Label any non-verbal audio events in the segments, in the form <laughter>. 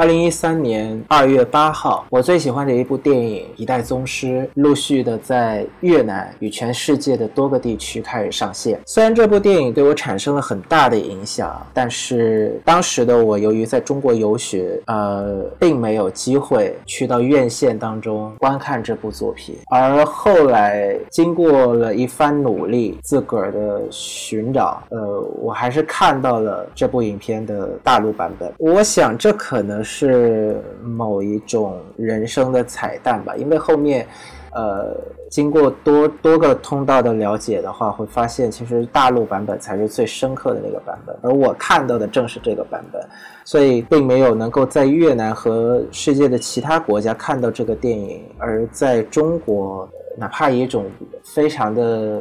二零一三年二月八号，我最喜欢的一部电影《一代宗师》陆续的在越南与全世界的多个地区开始上线。虽然这部电影对我产生了很大的影响，但是当时的我由于在中国游学，呃，并没有机会去到院线当中观看这部作品。而后来经过了一番努力，自个儿的寻找，呃，我还是看到了这部影片的大陆版本。我想这可能是是某一种人生的彩蛋吧，因为后面。呃，经过多多个通道的了解的话，会发现其实大陆版本才是最深刻的那个版本，而我看到的正是这个版本，所以并没有能够在越南和世界的其他国家看到这个电影，而在中国，哪怕一种非常的。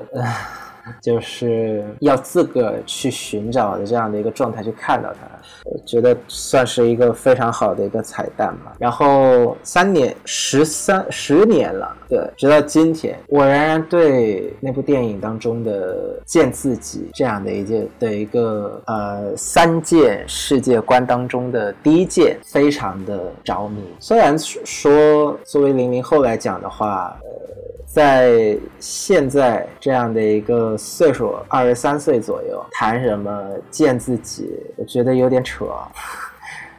就是要自个去寻找的这样的一个状态去看到它，我觉得算是一个非常好的一个彩蛋吧。然后三年、十三、十年了，对，直到今天，我仍然对那部电影当中的见自己这样的一件的一个呃三件世界观当中的第一件非常的着迷。虽然说作为零零后来讲的话，呃。在现在这样的一个岁数，二十三岁左右，谈什么见自己，我觉得有点扯。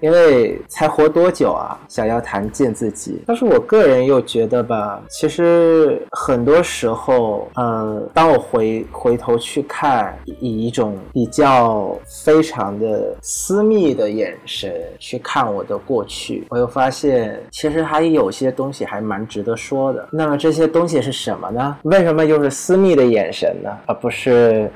因为才活多久啊？想要谈见自己，但是我个人又觉得吧，其实很多时候，呃，当我回回头去看，以一种比较非常的私密的眼神去看我的过去，我又发现，其实还有些东西还蛮值得说的。那么这些东西是什么呢？为什么又是私密的眼神呢？而不是？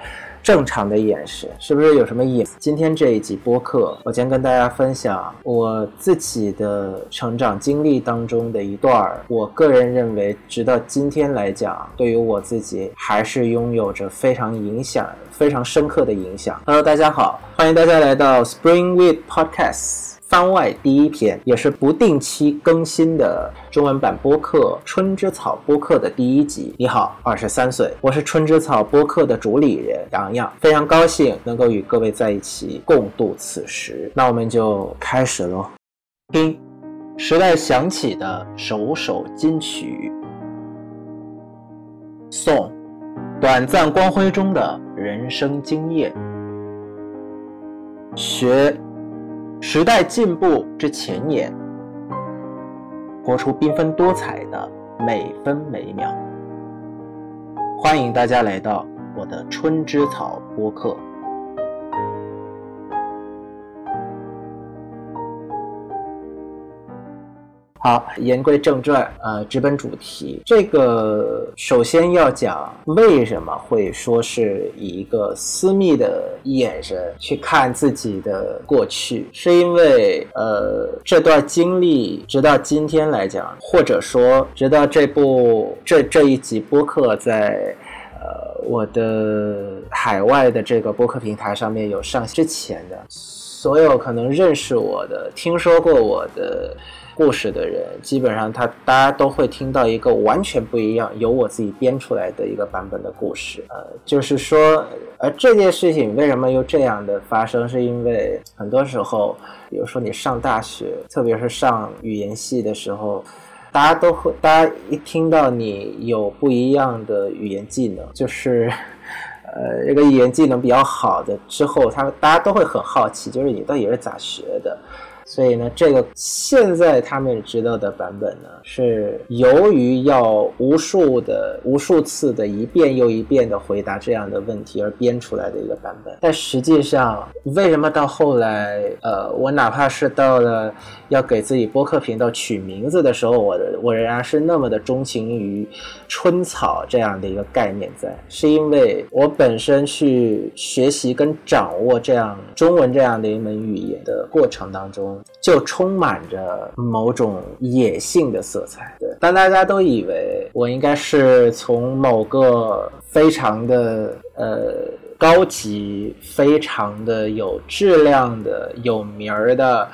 正常的眼神是不是有什么意思？今天这一集播客，我将跟大家分享我自己的成长经历当中的一段，我个人认为，直到今天来讲，对于我自己还是拥有着非常影响、非常深刻的影响。Hello，大家好，欢迎大家来到 Spring with Podcast。番外第一篇，也是不定期更新的中文版播客《春之草》播客的第一集。你好，二十三岁，我是春之草播客的主理人洋洋，非常高兴能够与各位在一起共度此时。那我们就开始喽。听，时代响起的首首金曲。宋，短暂光辉中的人生经验。学。时代进步之前沿，活出缤纷多彩的每分每秒。欢迎大家来到我的春之草播客。好，言归正传，呃，直奔主题。这个首先要讲为什么会说是以一个私密的眼神去看自己的过去，是因为呃，这段经历直到今天来讲，或者说直到这部这这一集播客在呃我的海外的这个播客平台上面有上之前的所有可能认识我的、听说过我的。故事的人，基本上他大家都会听到一个完全不一样，由我自己编出来的一个版本的故事。呃，就是说，而这件事情为什么又这样的发生，是因为很多时候，比如说你上大学，特别是上语言系的时候，大家都会，大家一听到你有不一样的语言技能，就是，呃，这个语言技能比较好的之后，他们大家都会很好奇，就是你到底是咋学的。所以呢，这个现在他们知道的版本呢，是由于要无数的、无数次的一遍又一遍的回答这样的问题而编出来的一个版本。但实际上，为什么到后来，呃，我哪怕是到了要给自己播客频道取名字的时候，我的我仍然是那么的钟情于春草这样的一个概念，在，是因为我本身去学习跟掌握这样中文这样的一门语言的过程当中。就充满着某种野性的色彩。对，当大家都以为我应该是从某个非常的呃高级、非常的有质量的、有名儿的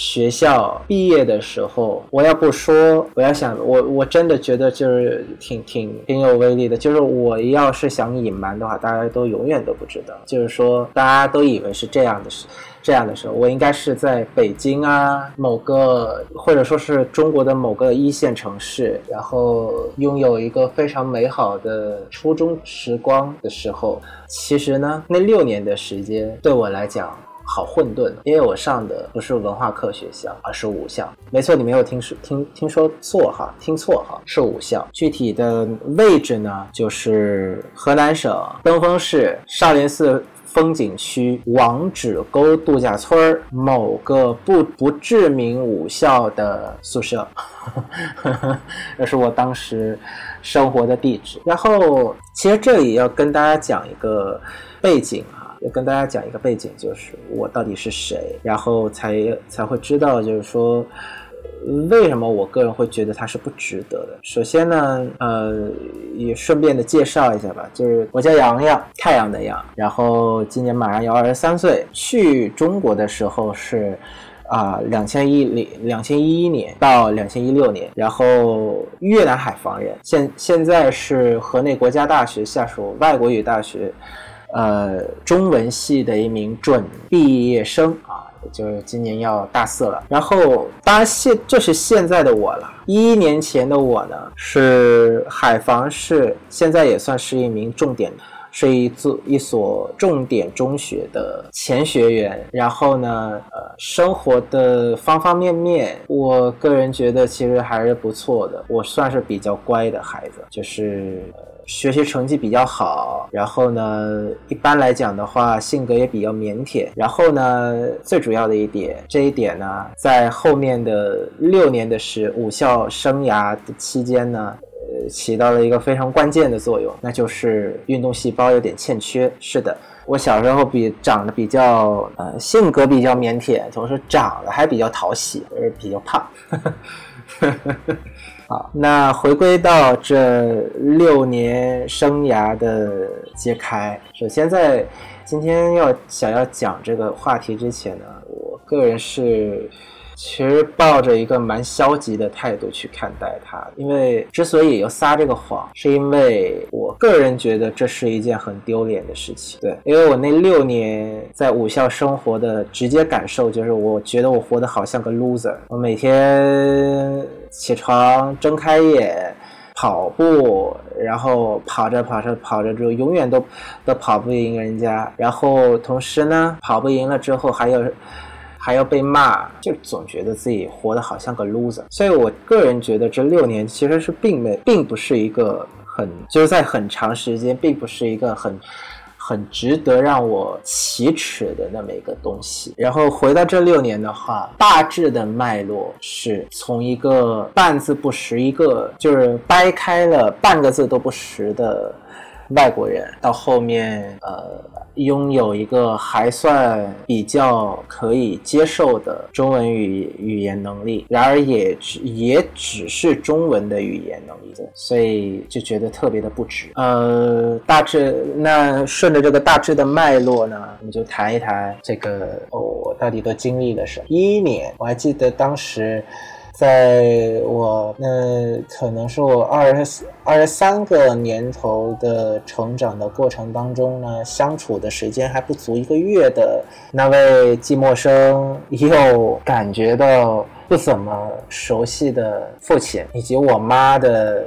学校毕业的时候，我要不说，我要想，我我真的觉得就是挺挺挺有威力的。就是我要是想隐瞒的话，大家都永远都不知道。就是说，大家都以为是这样的事。这样的时候，我应该是在北京啊，某个或者说是中国的某个一线城市，然后拥有一个非常美好的初中时光的时候。其实呢，那六年的时间对我来讲好混沌，因为我上的不是文化课学校，而是武校。没错，你没有听说听听说错哈，听错哈，是武校。具体的位置呢，就是河南省登封市少林寺。风景区王址沟度假村某个不不知名武校的宿舍，<laughs> 这是我当时生活的地址。然后，其实这里要跟大家讲一个背景啊，要跟大家讲一个背景，就是我到底是谁，然后才才会知道，就是说。为什么我个人会觉得它是不值得的？首先呢，呃，也顺便的介绍一下吧，就是我叫洋洋，太阳的阳，然后今年马上要二十三岁。去中国的时候是啊，两千一零两千一一年到两千一六年，然后越南海防人，现现在是河内国家大学下属外国语大学，呃，中文系的一名准毕业生啊。就是今年要大四了，然后当然现这是现在的我了。一一年前的我呢，是海防市，现在也算是一名重点，是一座一所重点中学的前学员。然后呢，呃，生活的方方面面，我个人觉得其实还是不错的。我算是比较乖的孩子，就是。呃学习成绩比较好，然后呢，一般来讲的话，性格也比较腼腆。然后呢，最主要的一点，这一点呢，在后面的六年的是武校生涯的期间呢，呃，起到了一个非常关键的作用，那就是运动细胞有点欠缺。是的，我小时候比长得比较，呃，性格比较腼腆，同时长得还比较讨喜，呃，比较胖。<laughs> 好，那回归到这六年生涯的揭开，首先在今天要想要讲这个话题之前呢，我个人是。其实抱着一个蛮消极的态度去看待它，因为之所以要撒这个谎，是因为我个人觉得这是一件很丢脸的事情。对，因为我那六年在武校生活的直接感受就是，我觉得我活得好像个 loser。我每天起床睁开眼跑步，然后跑着跑着跑着之后，永远都都跑不赢人家。然后同时呢，跑不赢了之后还有。还要被骂，就总觉得自己活得好像个 loser。所以我个人觉得这六年其实是并没，并不是一个很，就是在很长时间，并不是一个很，很值得让我启齿的那么一个东西。然后回到这六年的话，大致的脉络是从一个半字不识，一个就是掰开了半个字都不识的。外国人到后面，呃，拥有一个还算比较可以接受的中文语语言能力，然而也只也只是中文的语言能力，所以就觉得特别的不值。呃，大致那顺着这个大致的脉络呢，我们就谈一谈这个哦，我到底都经历了什么？一一年，我还记得当时。在我那可能是我二十二十三个年头的成长的过程当中呢，相处的时间还不足一个月的那位既陌生又感觉到不怎么熟悉的父亲，以及我妈的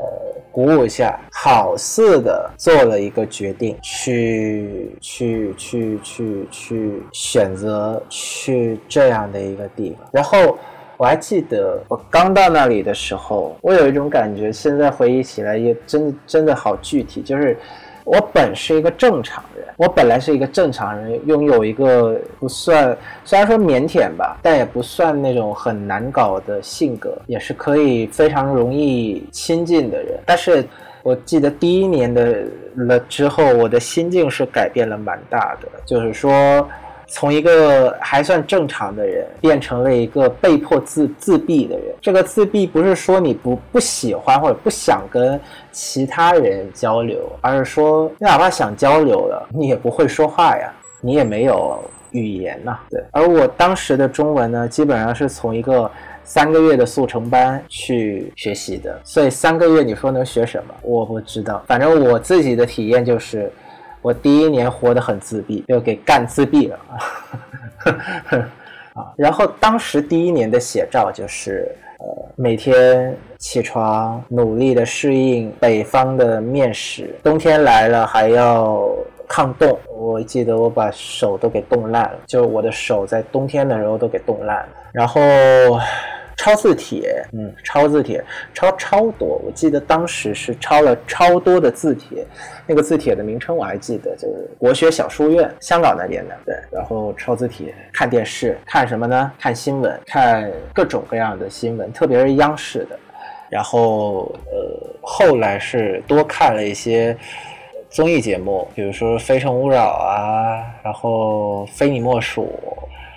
呃鼓舞下，好似的做了一个决定，去去去去去选择去这样的一个地方，然后。我还记得我刚到那里的时候，我有一种感觉，现在回忆起来也真的真的好具体。就是我本是一个正常人，我本来是一个正常人，拥有一个不算虽然说腼腆吧，但也不算那种很难搞的性格，也是可以非常容易亲近的人。但是我记得第一年的了之后，我的心境是改变了蛮大的，就是说。从一个还算正常的人，变成了一个被迫自自闭的人。这个自闭不是说你不不喜欢或者不想跟其他人交流，而是说你哪怕想交流了，你也不会说话呀，你也没有语言呐。对，而我当时的中文呢，基本上是从一个三个月的速成班去学习的，所以三个月你说能学什么？我不知道，反正我自己的体验就是，我第一年活得很自闭，就给干自闭了。<laughs> 啊，然后当时第一年的写照就是，呃，每天起床努力的适应北方的面食，冬天来了还要抗冻。我记得我把手都给冻烂了，就我的手在冬天的时候都给冻烂了，然后。抄字帖，嗯，抄字帖，抄超多。我记得当时是抄了超多的字帖，那个字帖的名称我还记得，就是国学小书院，香港那边的。对，然后抄字帖，看电视，看什么呢？看新闻，看各种各样的新闻，特别是央视的。然后，呃，后来是多看了一些综艺节目，比如说《非诚勿扰》啊，然后《非你莫属》。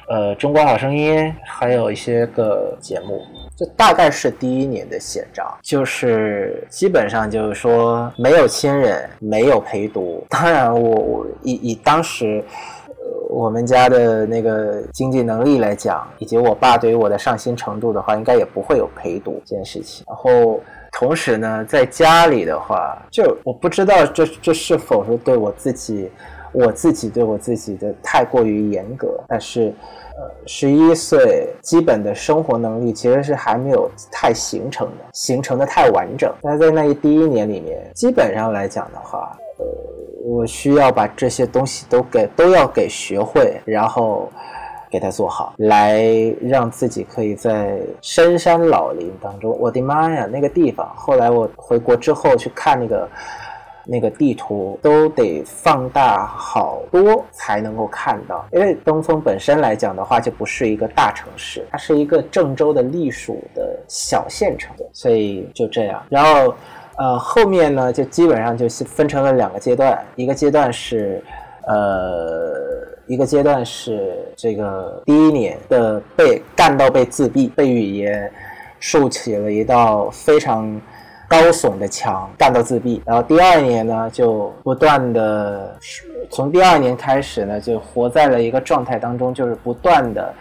呃，中国好声音还有一些个节目，这大概是第一年的写照，就是基本上就是说没有亲人，没有陪读。当然，我我以以当时，呃，我们家的那个经济能力来讲，以及我爸对于我的上心程度的话，应该也不会有陪读这件事情。然后，同时呢，在家里的话，就我不知道这这是否是对我自己。我自己对我自己的太过于严格，但是，呃，十一岁基本的生活能力其实是还没有太形成的，形成的太完整。那在那一第一年里面，基本上来讲的话，呃，我需要把这些东西都给都要给学会，然后给它做好，来让自己可以在深山老林当中。我的妈呀，那个地方！后来我回国之后去看那个。那个地图都得放大好多才能够看到，因为东风本身来讲的话，就不是一个大城市，它是一个郑州的隶属的小县城，所以就这样。然后，呃，后面呢，就基本上就分成了两个阶段，一个阶段是，呃，一个阶段是这个第一年的被干到被自闭，被语言竖起了一道非常。高耸的墙干到自闭，然后第二年呢，就不断的从第二年开始呢，就活在了一个状态当中，就是不断的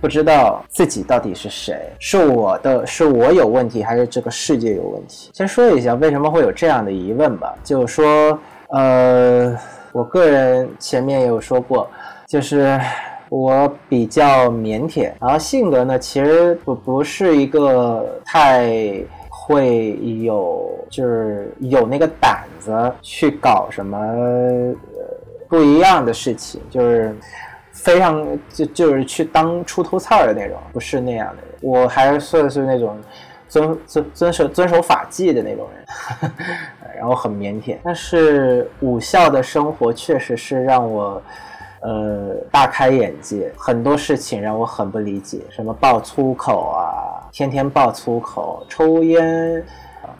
不知道自己到底是谁，是我的是我有问题，还是这个世界有问题？先说一下为什么会有这样的疑问吧，就是说，呃，我个人前面也有说过，就是我比较腼腆，然后性格呢，其实不不是一个太。会有就是有那个胆子去搞什么不一样的事情，就是非常就就是去当出头菜的那种，不是那样的人。我还是算是那种遵遵遵守遵守法纪的那种人，<laughs> 然后很腼腆。但是武校的生活确实是让我呃大开眼界，很多事情让我很不理解，什么爆粗口啊。天天爆粗口，抽烟，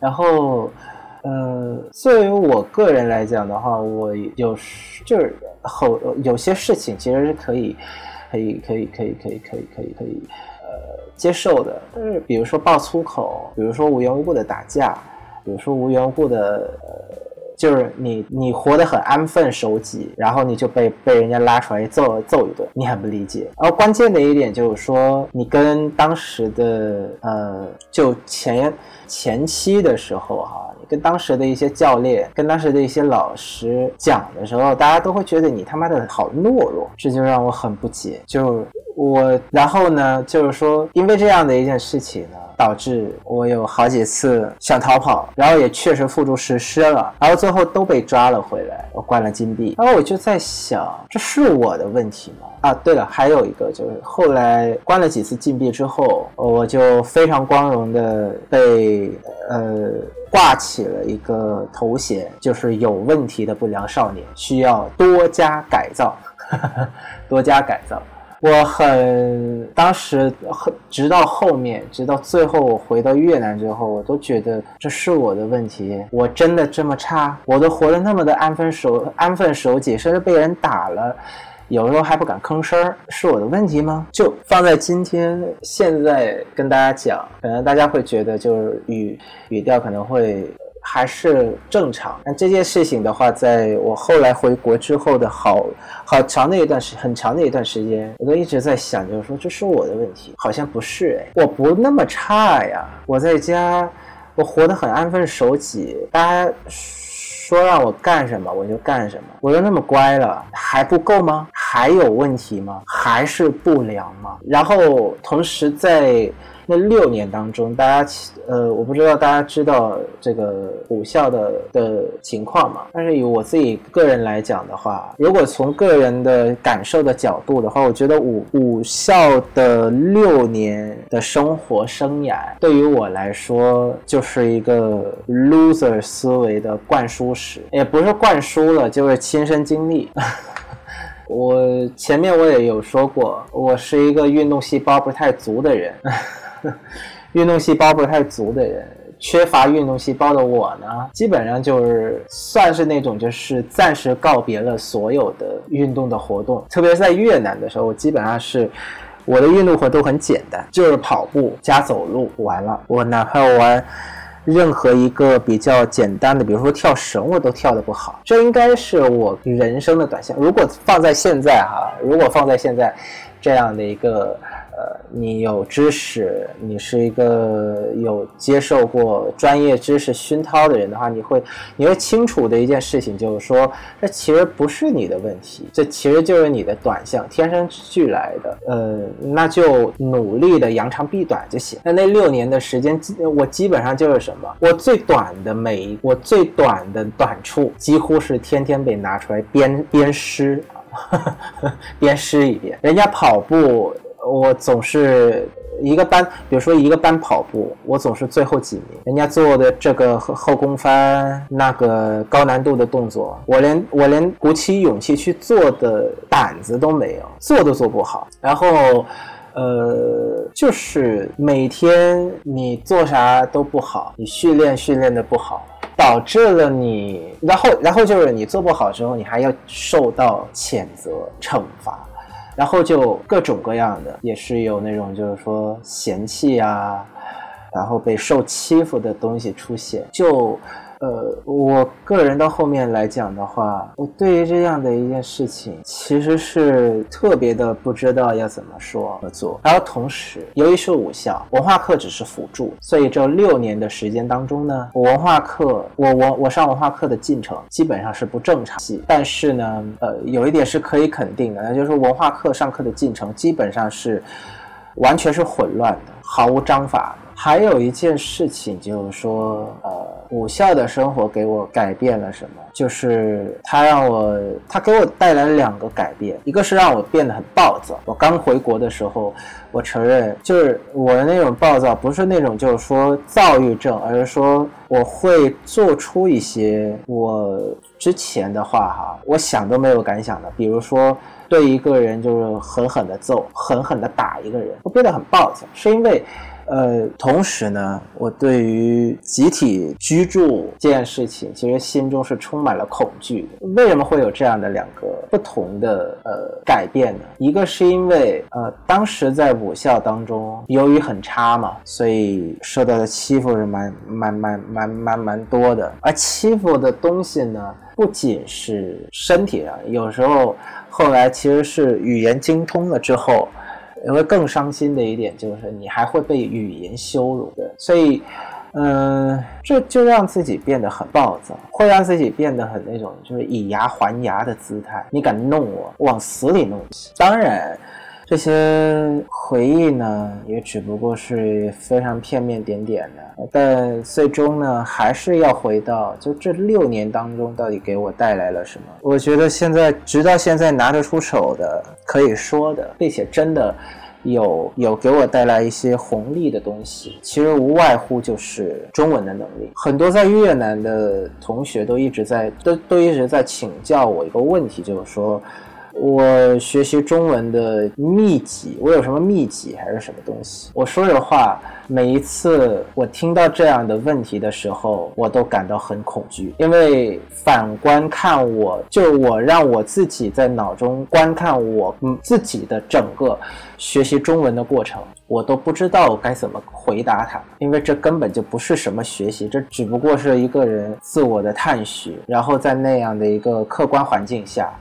然后，呃，作为我个人来讲的话，我有时就是后有些事情其实是可以，可以，可以，可以，可以，可以，可以，可以，呃，接受的。但是比如说爆粗口，比如说无缘无故的打架，比如说无缘无故的，呃。就是你，你活得很安分守己，然后你就被被人家拉出来揍揍一顿，你很不理解。然后关键的一点就是说，你跟当时的呃，就前前期的时候哈，你跟当时的一些教练，跟当时的一些老师讲的时候，大家都会觉得你他妈的好懦弱，这就让我很不解。就我，然后呢，就是说，因为这样的一件事情呢。导致我有好几次想逃跑，然后也确实付诸实施了，然后最后都被抓了回来，我关了禁闭。然后我就在想，这是我的问题吗？啊，对了，还有一个就是后来关了几次禁闭之后，我就非常光荣的被呃挂起了一个头衔，就是有问题的不良少年，需要多加改造，<laughs> 多加改造。我很当时很，直到后面，直到最后我回到越南之后，我都觉得这是我的问题。我真的这么差？我都活得那么的安分守安分守己，甚至被人打了，有时候还不敢吭声儿，是我的问题吗？就放在今天现在跟大家讲，可能大家会觉得就是语语调可能会。还是正常。那这件事情的话，在我后来回国之后的好好长的一段时很长的一段时间，我都一直在想，就是说这是我的问题，好像不是哎，我不那么差呀，我在家我活得很安分守己，大家。说让我干什么我就干什么，我都那么乖了，还不够吗？还有问题吗？还是不良吗？然后同时在。那六年当中，大家呃，我不知道大家知道这个武校的的情况吗？但是以我自己个人来讲的话，如果从个人的感受的角度的话，我觉得武武校的六年的生活生涯，对于我来说就是一个 loser 思维的灌输史，也不是灌输了，就是亲身经历。<laughs> 我前面我也有说过，我是一个运动细胞不太足的人。<laughs> 运动细胞不太足的人，缺乏运动细胞的我呢，基本上就是算是那种就是暂时告别了所有的运动的活动。特别是在越南的时候，我基本上是我的运动活动很简单，就是跑步加走路，完了。我哪怕玩任何一个比较简单的，比如说跳绳，我都跳得不好。这应该是我人生的短项。如果放在现在哈，如果放在现在这样的一个。呃，你有知识，你是一个有接受过专业知识熏陶的人的话，你会你会清楚的一件事情就是说，这其实不是你的问题，这其实就是你的短项，天生俱来的。呃，那就努力的扬长避短就行。那那六年的时间，我基本上就是什么？我最短的每一，我最短的短处，几乎是天天被拿出来鞭鞭尸，<laughs> 鞭尸一遍。人家跑步。我总是一个班，比如说一个班跑步，我总是最后几名。人家做的这个后空翻，那个高难度的动作，我连我连鼓起勇气去做的胆子都没有，做都做不好。然后，呃，就是每天你做啥都不好，你训练训练的不好，导致了你，然后然后就是你做不好之后，你还要受到谴责惩罚。然后就各种各样的，也是有那种就是说嫌弃啊，然后被受欺负的东西出现，就。呃，我个人到后面来讲的话，我对于这样的一件事情，其实是特别的不知道要怎么说和做。然后同时，由于是武校，文化课只是辅助，所以这六年的时间当中呢，我文化课，我我我上文化课的进程基本上是不正常。但是呢，呃，有一点是可以肯定的，那就是文化课上课的进程基本上是完全是混乱的，毫无章法。还有一件事情就是说，呃，武校的生活给我改变了什么？就是他让我，他给我带来了两个改变，一个是让我变得很暴躁。我刚回国的时候，我承认，就是我的那种暴躁，不是那种就是说躁郁症，而是说我会做出一些我之前的话哈，<laughs> 我想都没有敢想的，比如说对一个人就是狠狠的揍，狠狠的打一个人，我变得很暴躁，是因为。呃，同时呢，我对于集体居住这件事情，其实心中是充满了恐惧的。为什么会有这样的两个不同的呃改变呢？一个是因为呃，当时在武校当中，由于很差嘛，所以受到的欺负是蛮蛮蛮蛮蛮蛮多的。而欺负的东西呢，不仅是身体上，有时候后来其实是语言精通了之后。也会更伤心的一点就是，你还会被语言羞辱的，所以，嗯，这就让自己变得很暴躁，会让自己变得很那种就是以牙还牙的姿态。你敢弄我，往死里弄！当然。这些回忆呢，也只不过是非常片面点点的，但最终呢，还是要回到就这六年当中，到底给我带来了什么？我觉得现在直到现在拿得出手的，可以说的，并且真的有有给我带来一些红利的东西，其实无外乎就是中文的能力。很多在越南的同学都一直在都都一直在请教我一个问题，就是说。我学习中文的秘籍，我有什么秘籍还是什么东西？我说实话，每一次我听到这样的问题的时候，我都感到很恐惧，因为反观看我，就我让我自己在脑中观看我嗯自己的整个学习中文的过程，我都不知道该怎么回答他，因为这根本就不是什么学习，这只不过是一个人自我的探寻，然后在那样的一个客观环境下。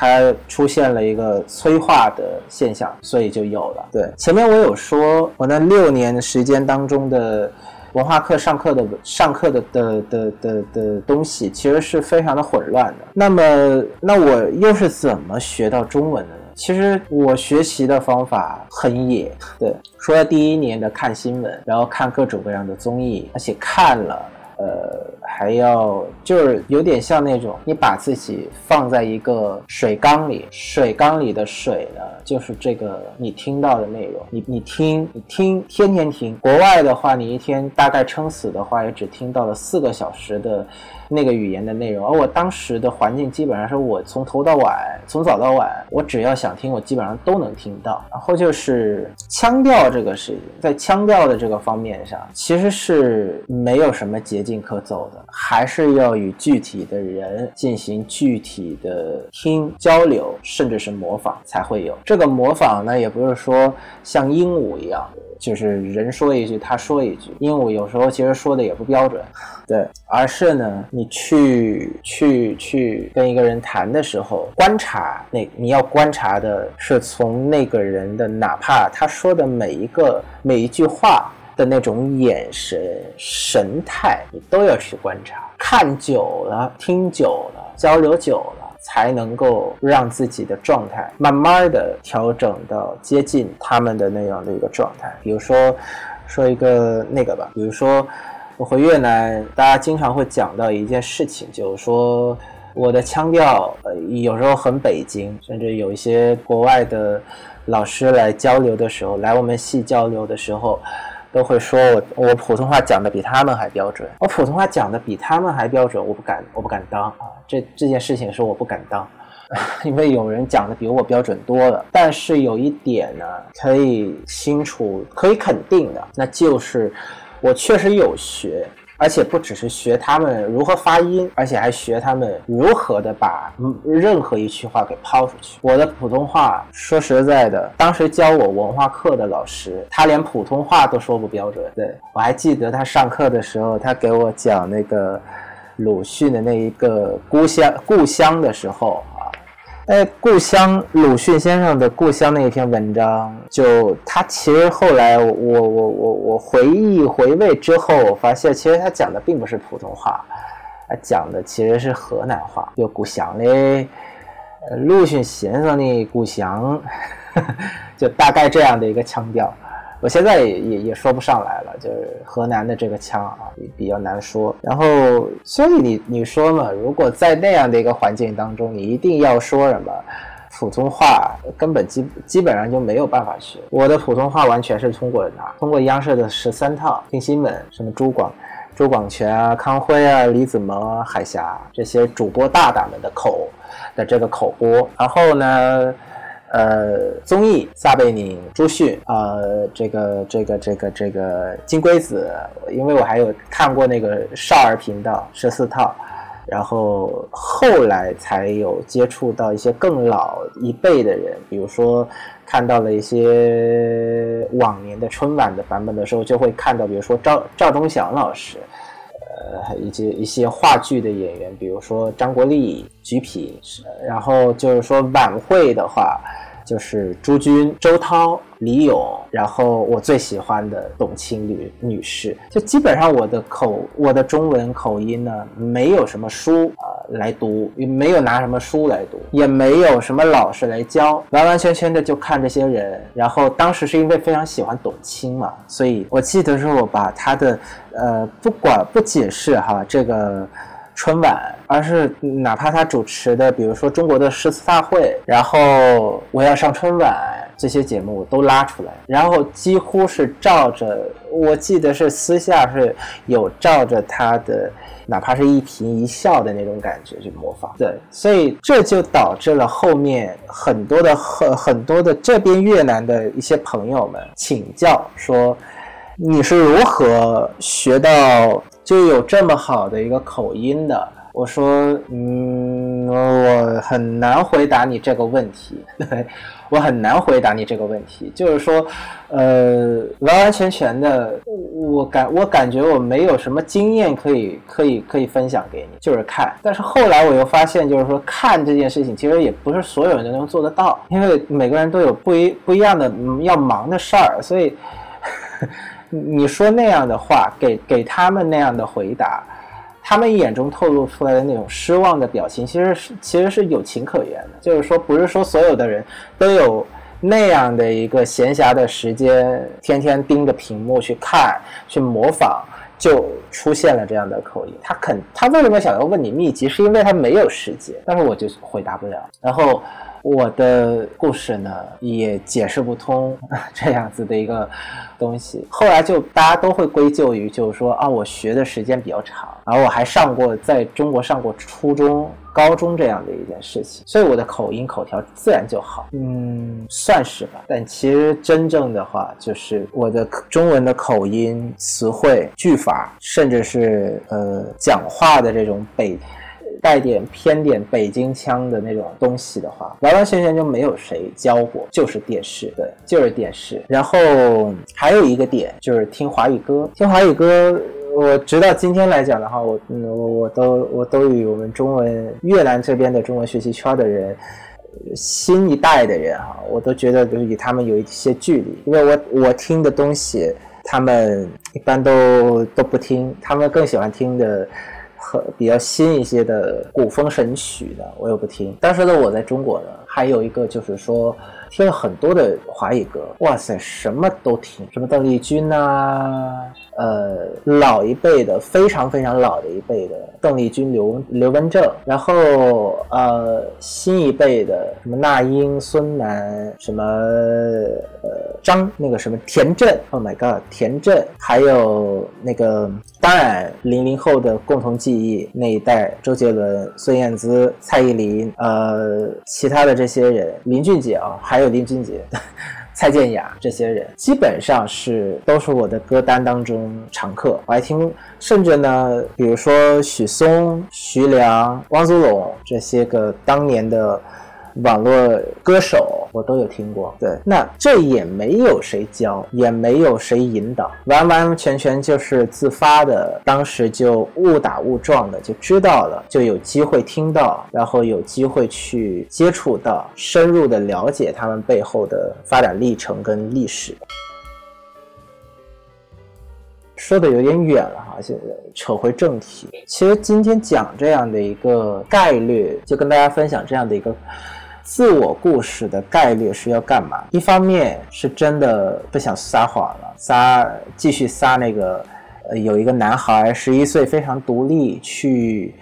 它出现了一个催化的现象，所以就有了。对，前面我有说，我那六年的时间当中的文化课上课的上课的的的的的东西，其实是非常的混乱的。那么，那我又是怎么学到中文的呢？其实我学习的方法很野。对，除了第一年的看新闻，然后看各种各样的综艺，而且看了。呃，还要就是有点像那种，你把自己放在一个水缸里，水缸里的水呢，就是这个你听到的内容，你你听，你听，天天听。国外的话，你一天大概撑死的话，也只听到了四个小时的。那个语言的内容，而我当时的环境基本上是我从头到晚，从早到晚，我只要想听，我基本上都能听到。然后就是腔调这个事情，在腔调的这个方面上，其实是没有什么捷径可走的，还是要与具体的人进行具体的听交流，甚至是模仿才会有。这个模仿呢，也不是说像鹦鹉一样。就是人说一句，他说一句。鹦鹉有时候其实说的也不标准，对，而是呢，你去去去跟一个人谈的时候，观察那你要观察的是从那个人的，哪怕他说的每一个每一句话的那种眼神神态，你都要去观察。看久了，听久了，交流久了。才能够让自己的状态慢慢的调整到接近他们的那样的一个状态。比如说，说一个那个吧，比如说我回越南，大家经常会讲到一件事情，就是说我的腔调呃有时候很北京，甚至有一些国外的老师来交流的时候，来我们系交流的时候。都会说我我普通话讲的比他们还标准，我普通话讲的比他们还标准，我不敢我不敢当啊！这这件事情是我不敢当，<laughs> 因为有人讲的比我标准多了。但是有一点呢，可以清楚可以肯定的，那就是我确实有学。而且不只是学他们如何发音，而且还学他们如何的把任何一句话给抛出去。我的普通话说实在的，当时教我文化课的老师，他连普通话都说不标准。对我还记得他上课的时候，他给我讲那个鲁迅的那一个故乡故乡的时候啊。哎，故乡鲁迅先生的故乡那一篇文章，就他其实后来我我我我回忆回味之后，我发现其实他讲的并不是普通话，他讲的其实是河南话，就故乡的，呃，鲁迅先生的故乡，<laughs> 就大概这样的一个腔调。我现在也也也说不上来了，就是河南的这个腔啊，比较难说。然后，所以你你说嘛，如果在那样的一个环境当中，你一定要说什么普通话，根本基基本上就没有办法学。我的普通话完全是通过哪？通过央视的十三套听新闻，什么朱广、朱广权啊、康辉啊、李子萌、海霞这些主播大大们的口的这个口播，然后呢？呃，综艺撒贝宁、朱迅，呃，这个、这个、这个、这个金龟子，因为我还有看过那个少儿频道十四套，然后后来才有接触到一些更老一辈的人，比如说看到了一些往年的春晚的版本的时候，就会看到，比如说赵赵忠祥老师。呃，一些一些话剧的演员，比如说张国立、菊萍，然后就是说晚会的话，就是朱军、周涛。李咏，然后我最喜欢的董卿女女士，就基本上我的口，我的中文口音呢，没有什么书啊来读，也没有拿什么书来读，也没有什么老师来教，完完全全的就看这些人。然后当时是因为非常喜欢董卿嘛，所以我记得是我把她的，呃，不管不解释哈这个。春晚，而是哪怕他主持的，比如说中国的诗词大会，然后我要上春晚，这些节目都拉出来，然后几乎是照着，我记得是私下是有照着他的，哪怕是一颦一笑的那种感觉去模仿。对，所以这就导致了后面很多的很 <laughs> 很多的这边越南的一些朋友们请教说，你是如何学到就有这么好的一个口音的？我说，嗯，我很难回答你这个问题，<laughs> 对我很难回答你这个问题。就是说，呃，完完全全的，我感我感觉我没有什么经验可以可以可以分享给你，就是看。但是后来我又发现，就是说看这件事情，其实也不是所有人都能做得到，因为每个人都有不一不一样的要忙的事儿，所以你说那样的话，给给他们那样的回答。他们眼中透露出来的那种失望的表情，其实是其实是有情可原的。就是说，不是说所有的人都有那样的一个闲暇的时间，天天盯着屏幕去看、去模仿，就出现了这样的口音。他肯，他为什么想要问你秘籍？是因为他没有时间。但是我就回答不了。然后。我的故事呢，也解释不通 <laughs> 这样子的一个东西。后来就大家都会归咎于，就是说啊，我学的时间比较长，然后我还上过在中国上过初中、高中这样的一件事情，所以我的口音口条自然就好。嗯，算是吧。但其实真正的话，就是我的中文的口音、词汇、句法，甚至是呃讲话的这种北。带点偏点北京腔的那种东西的话，完完全全就没有谁教过，就是电视，对，就是电视。然后还有一个点就是听华语歌，听华语歌，我直到今天来讲的话，我我我都我都与我们中文越南这边的中文学习圈的人，新一代的人哈，我都觉得就是与他们有一些距离，因为我我听的东西，他们一般都都不听，他们更喜欢听的。比较新一些的古风神曲的，我又不听。当时的我在中国呢，还有一个就是说。听了很多的华语歌，哇塞，什么都听，什么邓丽君呐，呃，老一辈的，非常非常老的一辈的邓丽君、刘刘文正，然后呃，新一辈的什么那英、孙楠，什么呃张那个什么田震，Oh my God，田震，还有那个当然零零后的共同记忆那一代，周杰伦、孙燕姿、蔡依林，呃，其他的这些人，林俊杰啊，还。还有林俊杰、<laughs> 蔡健雅这些人，基本上是都是我的歌单当中常客。我还听，甚至呢，比如说许嵩、徐良、汪苏泷这些个当年的。网络歌手我都有听过，对，那这也没有谁教，也没有谁引导，完完全全就是自发的，当时就误打误撞的就知道了，就有机会听到，然后有机会去接触到，深入的了解他们背后的发展历程跟历史。说的有点远了哈，现在扯回正题，其实今天讲这样的一个概率，就跟大家分享这样的一个。自我故事的概率是要干嘛？一方面是真的不想撒谎了，撒继续撒那个，呃，有一个男孩十一岁非常独立，去，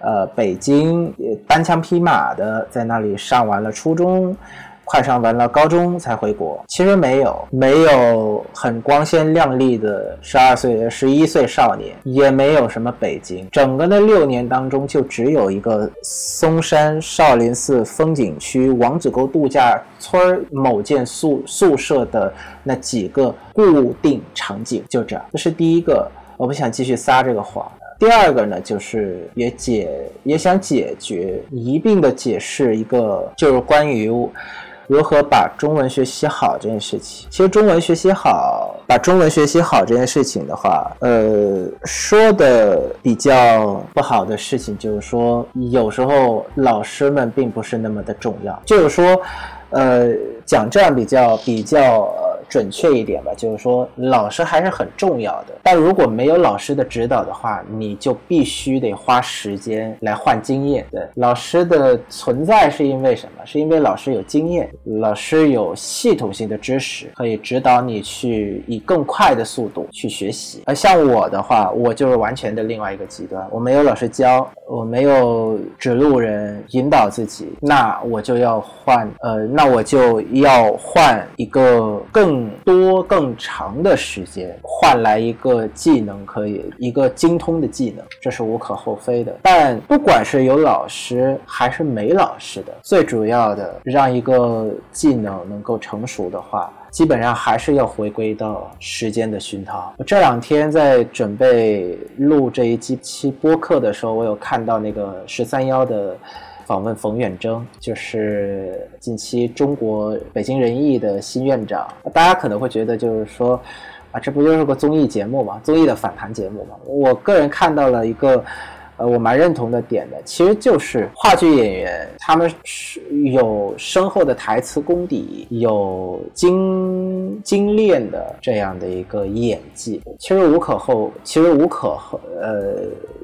呃，北京单枪匹马的在那里上完了初中。快上完了高中才回国，其实没有，没有很光鲜亮丽的十二岁、十一岁少年，也没有什么北京。整个那六年当中，就只有一个嵩山少林寺风景区王子沟度假村某间宿宿舍的那几个固定场景，就这样。这是第一个，我不想继续撒这个谎。第二个呢，就是也解也想解决一并的解释一个，就是关于。如何把中文学习好这件事情？其实中文学习好，把中文学习好这件事情的话，呃，说的比较不好的事情就是说，有时候老师们并不是那么的重要。就是说，呃，讲这样比较比较准确一点吧，就是说老师还是很重要的。但如果没有老师的指导的话，你就必须得花时间来换经验。对，老师的存在是因为什么？是因为老师有经验，老师有系统性的知识，可以指导你去以更快的速度去学习。而像我的话，我就是完全的另外一个极端，我没有老师教，我没有指路人引导自己，那我就要换，呃，那我就要换一个更多更长的时间，换来一个技能，可以一个精通的技能，这是无可厚非的。但不管是有老师还是没老师的，最主要的让一个技能能够成熟的话。基本上还是要回归到时间的熏陶。我这两天在准备录这一期播客的时候，我有看到那个十三幺的访问冯远征，就是近期中国北京人艺的新院长。大家可能会觉得就是说，啊，这不就是个综艺节目嘛，综艺的访谈节目嘛。我个人看到了一个。呃，我蛮认同的点的，其实就是话剧演员，他们是有深厚的台词功底，有精精炼的这样的一个演技，其实无可厚，其实无可厚，呃，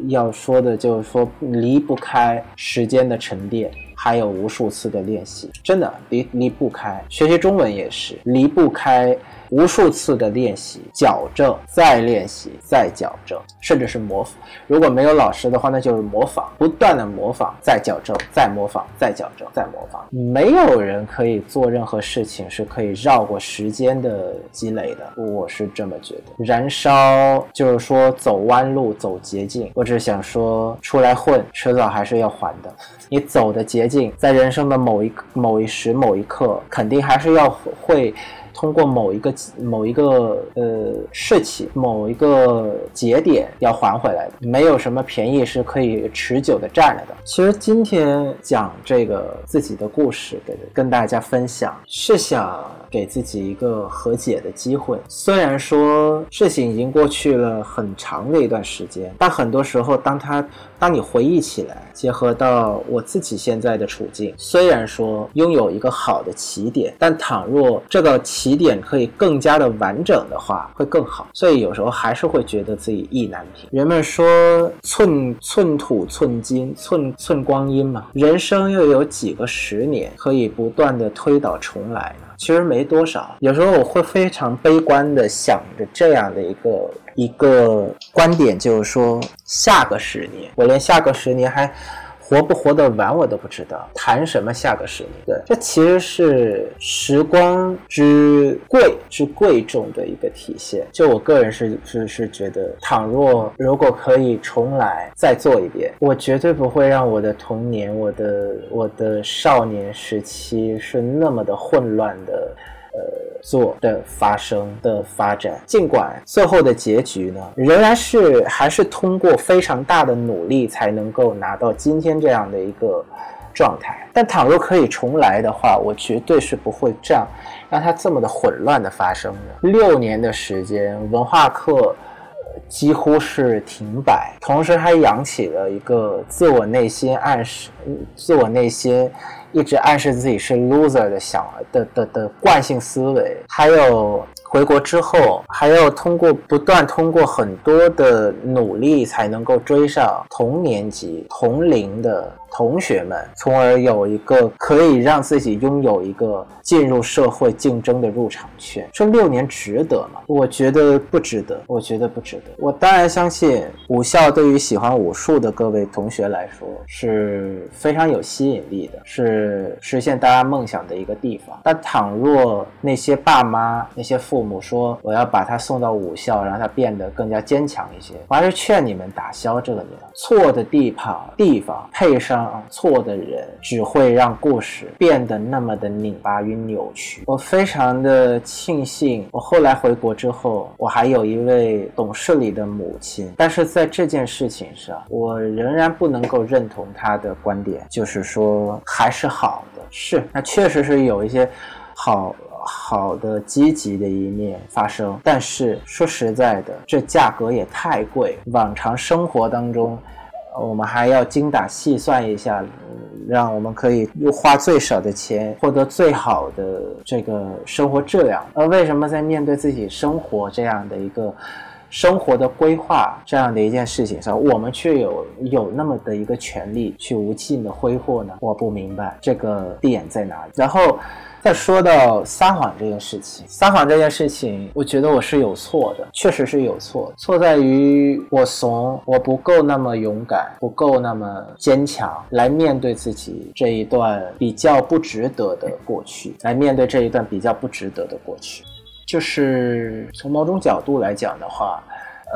要说的就是说离不开时间的沉淀，还有无数次的练习，真的离离不开。学习中文也是离不开。无数次的练习、矫正、再练习、再矫正，甚至是模仿。如果没有老师的话，那就是模仿，不断的模仿，再矫正，再模仿，再矫正，再模仿。没有人可以做任何事情是可以绕过时间的积累的，我是这么觉得。燃烧就是说走弯路、走捷径。我只是想说，出来混，迟早还是要还的。你走的捷径，在人生的某一某一时、某一刻，肯定还是要会。通过某一个某一个呃事情，某一个节点要还回来的，没有什么便宜是可以持久的占了的。其实今天讲这个自己的故事，跟跟大家分享，是想给自己一个和解的机会。虽然说事情已经过去了很长的一段时间，但很多时候，当他当你回忆起来，结合到我自己现在的处境，虽然说拥有一个好的起点，但倘若这个起点可以更加的完整的话，会更好。所以有时候还是会觉得自己意难平。人们说寸寸土寸金，寸寸光阴嘛，人生又有几个十年可以不断的推倒重来呢？其实没多少。有时候我会非常悲观的想着这样的一个。一个观点就是说，下个十年，我连下个十年还活不活得完我都不知道，谈什么下个十年？对，这其实是时光之贵之贵重的一个体现。就我个人是是是觉得，倘若如果可以重来再做一遍，我绝对不会让我的童年、我的我的少年时期是那么的混乱的。呃，做的发生的发展，尽管最后的结局呢，仍然是还是通过非常大的努力才能够拿到今天这样的一个状态。但倘若可以重来的话，我绝对是不会这样让它这么的混乱的发生的。六年的时间，文化课几乎是停摆，同时还养起了一个自我内心暗示，自我内心。一直暗示自己是 loser 的想的的的惯性思维，还有回国之后还要通过不断通过很多的努力才能够追上同年级同龄的。同学们，从而有一个可以让自己拥有一个进入社会竞争的入场券。这六年值得吗？我觉得不值得。我觉得不值得。我当然相信武校对于喜欢武术的各位同学来说是非常有吸引力的，是实现大家梦想的一个地方。但倘若那些爸妈、那些父母说我要把他送到武校，让他变得更加坚强一些，我还是劝你们打消这个念头。错的地方地方配上。错的人只会让故事变得那么的拧巴与扭曲。我非常的庆幸，我后来回国之后，我还有一位懂事里的母亲。但是在这件事情上，我仍然不能够认同她的观点，就是说还是好的。是，那确实是有一些好好的积极的一面发生。但是说实在的，这价格也太贵。往常生活当中。我们还要精打细算一下，让我们可以又花最少的钱获得最好的这个生活质量。而为什么在面对自己生活这样的一个生活的规划这样的一件事情上，我们却有有那么的一个权利去无尽的挥霍呢？我不明白这个点在哪里。然后。再说到撒谎这件事情，撒谎这件事情，我觉得我是有错的，确实是有错。错在于我怂，我不够那么勇敢，不够那么坚强，来面对自己这一段比较不值得的过去，来面对这一段比较不值得的过去。就是从某种角度来讲的话。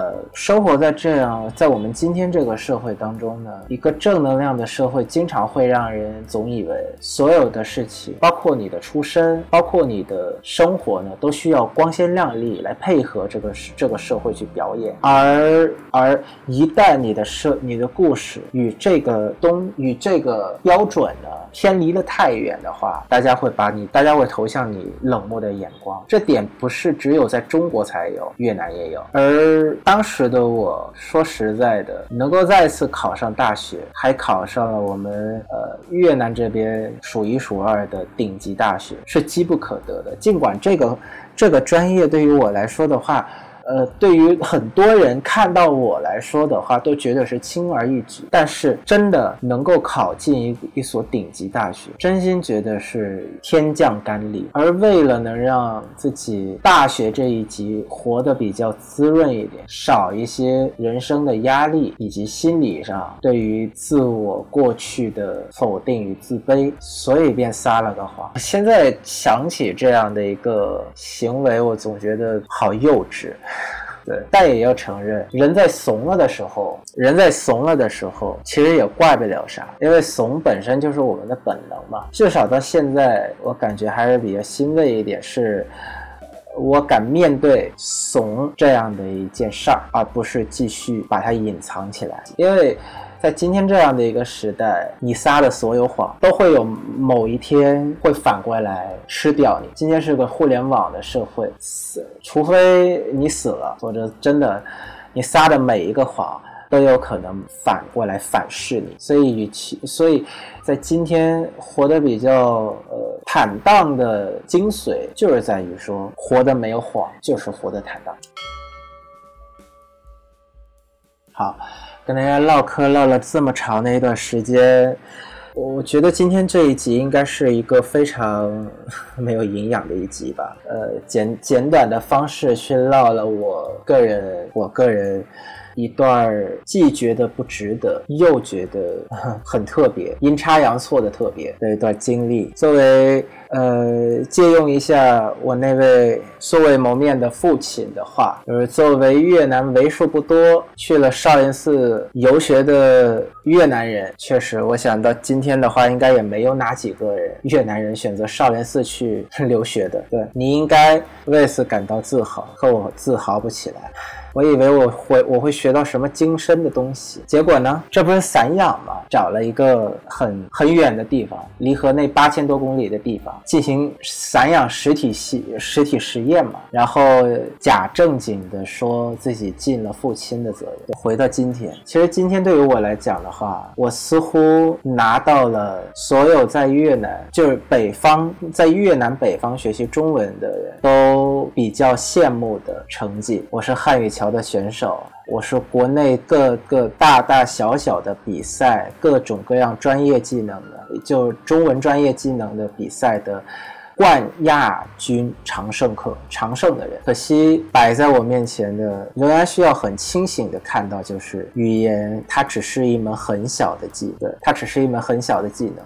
呃，生活在这样，在我们今天这个社会当中呢，一个正能量的社会，经常会让人总以为所有的事情，包括你的出身，包括你的生活呢，都需要光鲜亮丽来配合这个这个社会去表演。而而一旦你的社、你的故事与这个东与这个标准呢偏离了太远的话，大家会把你，大家会投向你冷漠的眼光。这点不是只有在中国才有，越南也有，而。当时的我说实在的，能够再次考上大学，还考上了我们呃越南这边数一数二的顶级大学，是机不可得的。尽管这个这个专业对于我来说的话。呃，对于很多人看到我来说的话，都觉得是轻而易举。但是真的能够考进一一所顶级大学，真心觉得是天降甘霖。而为了能让自己大学这一级活得比较滋润一点，少一些人生的压力，以及心理上对于自我过去的否定与自卑，所以便撒了个谎。现在想起这样的一个行为，我总觉得好幼稚。对，但也要承认，人在怂了的时候，人在怂了的时候，其实也怪不了啥，因为怂本身就是我们的本能嘛。至少到现在，我感觉还是比较欣慰一点，是我敢面对怂这样的一件事儿，而不是继续把它隐藏起来，因为。在今天这样的一个时代，你撒的所有谎都会有某一天会反过来吃掉你。今天是个互联网的社会，死除非你死了，否则真的，你撒的每一个谎都有可能反过来反噬你。所以，与其所以在今天活得比较呃坦荡的精髓，就是在于说，活得没有谎，就是活得坦荡。好。跟大家唠嗑唠了这么长的一段时间，我觉得今天这一集应该是一个非常 <laughs> 没有营养的一集吧。呃，简简短的方式去唠了我个人，我个人。一段既觉得不值得，又觉得 <laughs> 很特别，阴差阳错的特别的一段经历。作为呃，借用一下我那位素未谋面的父亲的话，就是作为越南为数不多去了少林寺游学的越南人，确实，我想到今天的话，应该也没有哪几个人越南人选择少林寺去 <laughs> 留学的。对你应该为此感到自豪，可我自豪不起来。我以为我会我会学到什么精深的东西，结果呢？这不是散养吗？找了一个很很远的地方，离河内八千多公里的地方进行散养实体系实体实验嘛，然后假正经的说自己尽了父亲的责任。回到今天，其实今天对于我来讲的话，我似乎拿到了所有在越南就是北方在越南北方学习中文的人都比较羡慕的成绩。我是汉语。桥的选手，我是国内各个大大小小的比赛，各种各样专业技能的，就中文专业技能的比赛的冠亚军、常胜客、常胜的人。可惜摆在我面前的，仍然需要很清醒的看到，就是语言，它只是一门很小的技能，它只是一门很小的技能。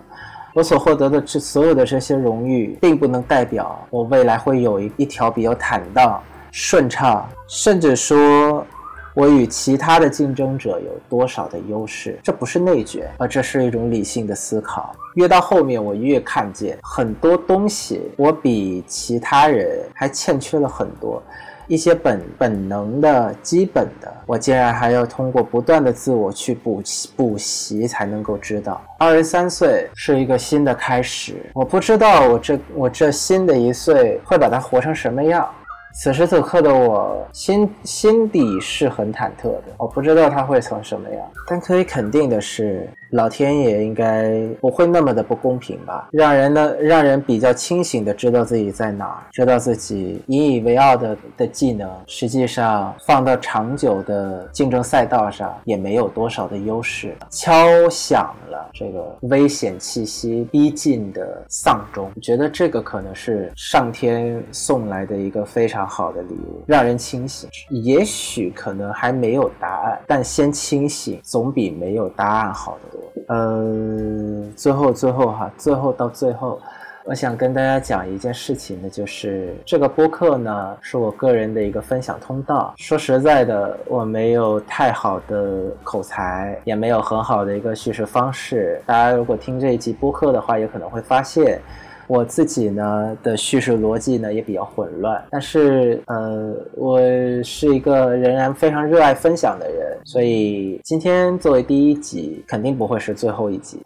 我所获得的这所有的这些荣誉，并不能代表我未来会有一一条比较坦荡。顺畅，甚至说，我与其他的竞争者有多少的优势？这不是内卷，而这是一种理性的思考。越到后面，我越看见很多东西，我比其他人还欠缺了很多，一些本本能的基本的，我竟然还要通过不断的自我去补习补习才能够知道。二十三岁是一个新的开始，我不知道我这我这新的一岁会把它活成什么样。此时此刻的我心心底是很忐忑的，我不知道他会成什么样，但可以肯定的是，老天爷应该不会那么的不公平吧？让人呢，让人比较清醒的知道自己在哪儿，知道自己引以为傲的的技能，实际上放到长久的竞争赛道上也没有多少的优势。敲响了这个危险气息逼近的丧钟，我觉得这个可能是上天送来的一个非常好的礼物，让人清醒。也许可能还没有答案，但先清醒总比没有答案好得多。呃，最后最后哈，最后到最后，我想跟大家讲一件事情呢，就是这个播客呢是我个人的一个分享通道。说实在的，我没有太好的口才，也没有很好的一个叙事方式。大家如果听这一集播客的话，也可能会发现。我自己呢的叙事逻辑呢也比较混乱，但是呃，我是一个仍然非常热爱分享的人，所以今天作为第一集，肯定不会是最后一集。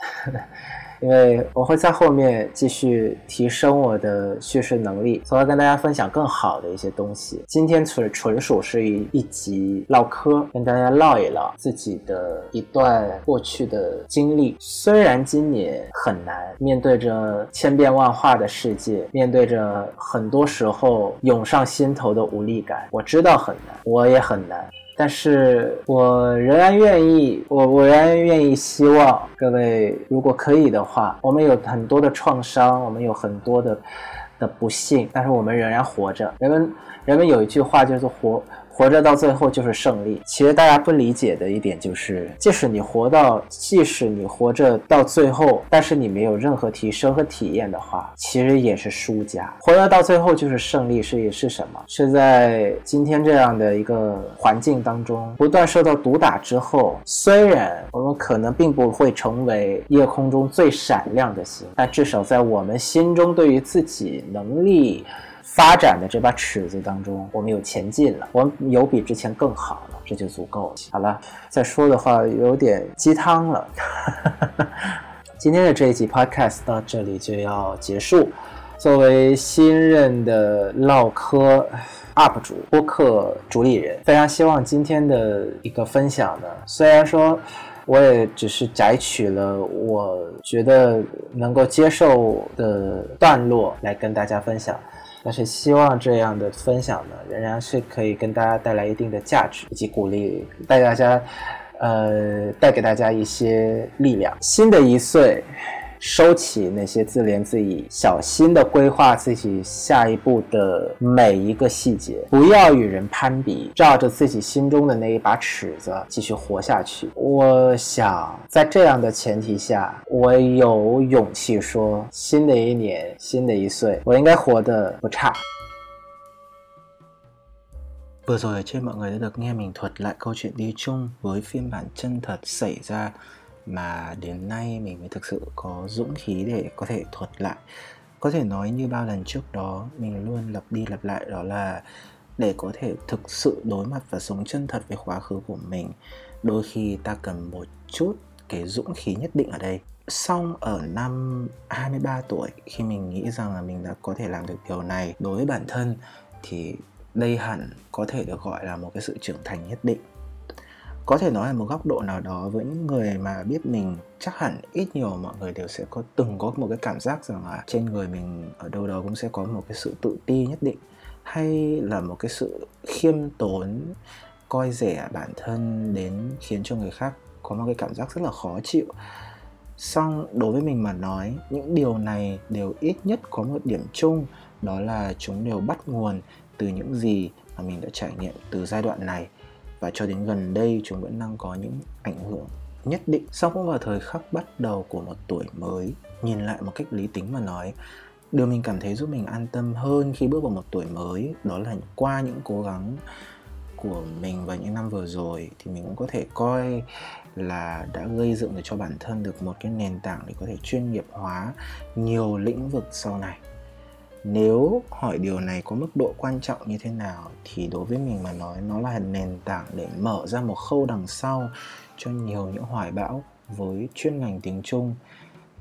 因为我会在后面继续提升我的叙事能力，从而跟大家分享更好的一些东西。今天纯纯属是一一集唠嗑，跟大家唠一唠自己的一段过去的经历。虽然今年很难，面对着千变万化的世界，面对着很多时候涌上心头的无力感，我知道很难，我也很难。但是我仍然愿意，我我仍然愿意希望各位，如果可以的话，我们有很多的创伤，我们有很多的的不幸，但是我们仍然活着。人们人们有一句话叫做“活”。活着到最后就是胜利。其实大家不理解的一点就是，即使你活到，即使你活着到最后，但是你没有任何提升和体验的话，其实也是输家。活着到最后就是胜利，是也是什么？是在今天这样的一个环境当中，不断受到毒打之后，虽然我们可能并不会成为夜空中最闪亮的星，但至少在我们心中，对于自己能力。发展的这把尺子当中，我们有前进了，我们有比之前更好了，这就足够了。好了，再说的话有点鸡汤了。<laughs> 今天的这一集 podcast 到这里就要结束。作为新任的唠嗑 UP 主、播客主理人，非常希望今天的一个分享呢，虽然说我也只是摘取了我觉得能够接受的段落来跟大家分享。但是希望这样的分享呢，仍然是可以跟大家带来一定的价值，以及鼓励，带大家，呃，带给大家一些力量。新的一岁。收起那些自怜自艾，小心的规划自己下一步的每一个细节，不要与人攀比，照着自己心中的那一把尺子继续活下去。我想在这样的前提下，我有勇气說，新的一年，新的一歲，我應該活得不差。Vừa rồi trên mọi người đã được nghe mình thuật lại câu chuyện đi chung với phiên bản chân thật xảy ra mà đến nay mình mới thực sự có dũng khí để có thể thuật lại. Có thể nói như bao lần trước đó, mình luôn lặp đi lặp lại đó là để có thể thực sự đối mặt và sống chân thật với quá khứ của mình, đôi khi ta cần một chút cái dũng khí nhất định ở đây. Xong ở năm 23 tuổi, khi mình nghĩ rằng là mình đã có thể làm được điều này đối với bản thân, thì đây hẳn có thể được gọi là một cái sự trưởng thành nhất định có thể nói là một góc độ nào đó với những người mà biết mình, chắc hẳn ít nhiều mọi người đều sẽ có từng có một cái cảm giác rằng là trên người mình ở đâu đó cũng sẽ có một cái sự tự ti nhất định, hay là một cái sự khiêm tốn, coi rẻ bản thân đến khiến cho người khác có một cái cảm giác rất là khó chịu. Song đối với mình mà nói, những điều này đều ít nhất có một điểm chung, đó là chúng đều bắt nguồn từ những gì mà mình đã trải nghiệm từ giai đoạn này và cho đến gần đây, chúng vẫn đang có những ảnh hưởng nhất định. Sau cũng vào thời khắc bắt đầu của một tuổi mới, nhìn lại một cách lý tính mà nói, điều mình cảm thấy giúp mình an tâm hơn khi bước vào một tuổi mới, đó là qua những cố gắng của mình vào những năm vừa rồi, thì mình cũng có thể coi là đã gây dựng được cho bản thân được một cái nền tảng để có thể chuyên nghiệp hóa nhiều lĩnh vực sau này nếu hỏi điều này có mức độ quan trọng như thế nào thì đối với mình mà nói nó là nền tảng để mở ra một khâu đằng sau cho nhiều những hoài bão với chuyên ngành tiếng Trung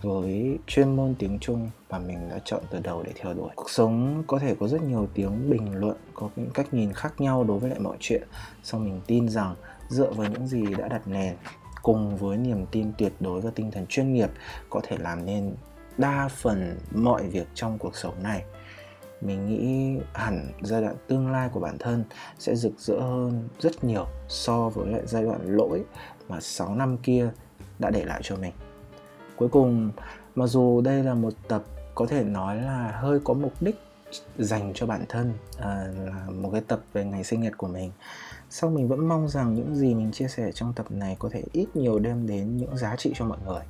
với chuyên môn tiếng Trung mà mình đã chọn từ đầu để theo đuổi. Cuộc sống có thể có rất nhiều tiếng bình luận, có những cách nhìn khác nhau đối với lại mọi chuyện. Song mình tin rằng dựa vào những gì đã đặt nền cùng với niềm tin tuyệt đối và tinh thần chuyên nghiệp có thể làm nên đa phần mọi việc trong cuộc sống này mình nghĩ hẳn giai đoạn tương lai của bản thân sẽ rực rỡ hơn rất nhiều so với lại giai đoạn lỗi mà 6 năm kia đã để lại cho mình. Cuối cùng, mặc dù đây là một tập có thể nói là hơi có mục đích dành cho bản thân à, là một cái tập về ngày sinh nhật của mình sau mình vẫn mong rằng những gì mình chia sẻ trong tập này có thể ít nhiều đem đến những giá trị cho mọi người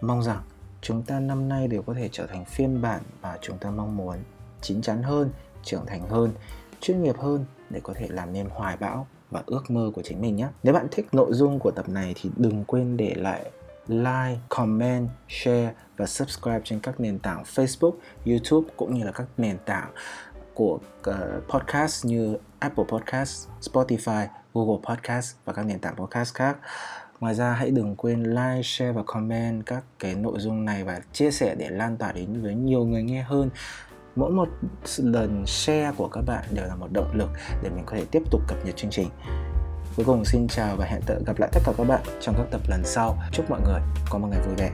mong rằng chúng ta năm nay đều có thể trở thành phiên bản mà chúng ta mong muốn chín chắn hơn trưởng thành hơn chuyên nghiệp hơn để có thể làm nên hoài bão và ước mơ của chính mình nhé nếu bạn thích nội dung của tập này thì đừng quên để lại like, comment, share và subscribe trên các nền tảng Facebook, YouTube cũng như là các nền tảng của ờ, podcast như Apple Podcast, Spotify, Google Podcast và các nền tảng podcast khác. Ngoài ra hãy đừng quên like, share và comment các cái nội dung này và chia sẻ để lan tỏa đến với nhiều người nghe hơn. Mỗi một lần share của các bạn đều là một động lực để mình có thể tiếp tục cập nhật chương trình. Cuối cùng xin chào và hẹn gặp lại tất cả các bạn trong các tập lần sau. Chúc mọi người có một ngày vui vẻ.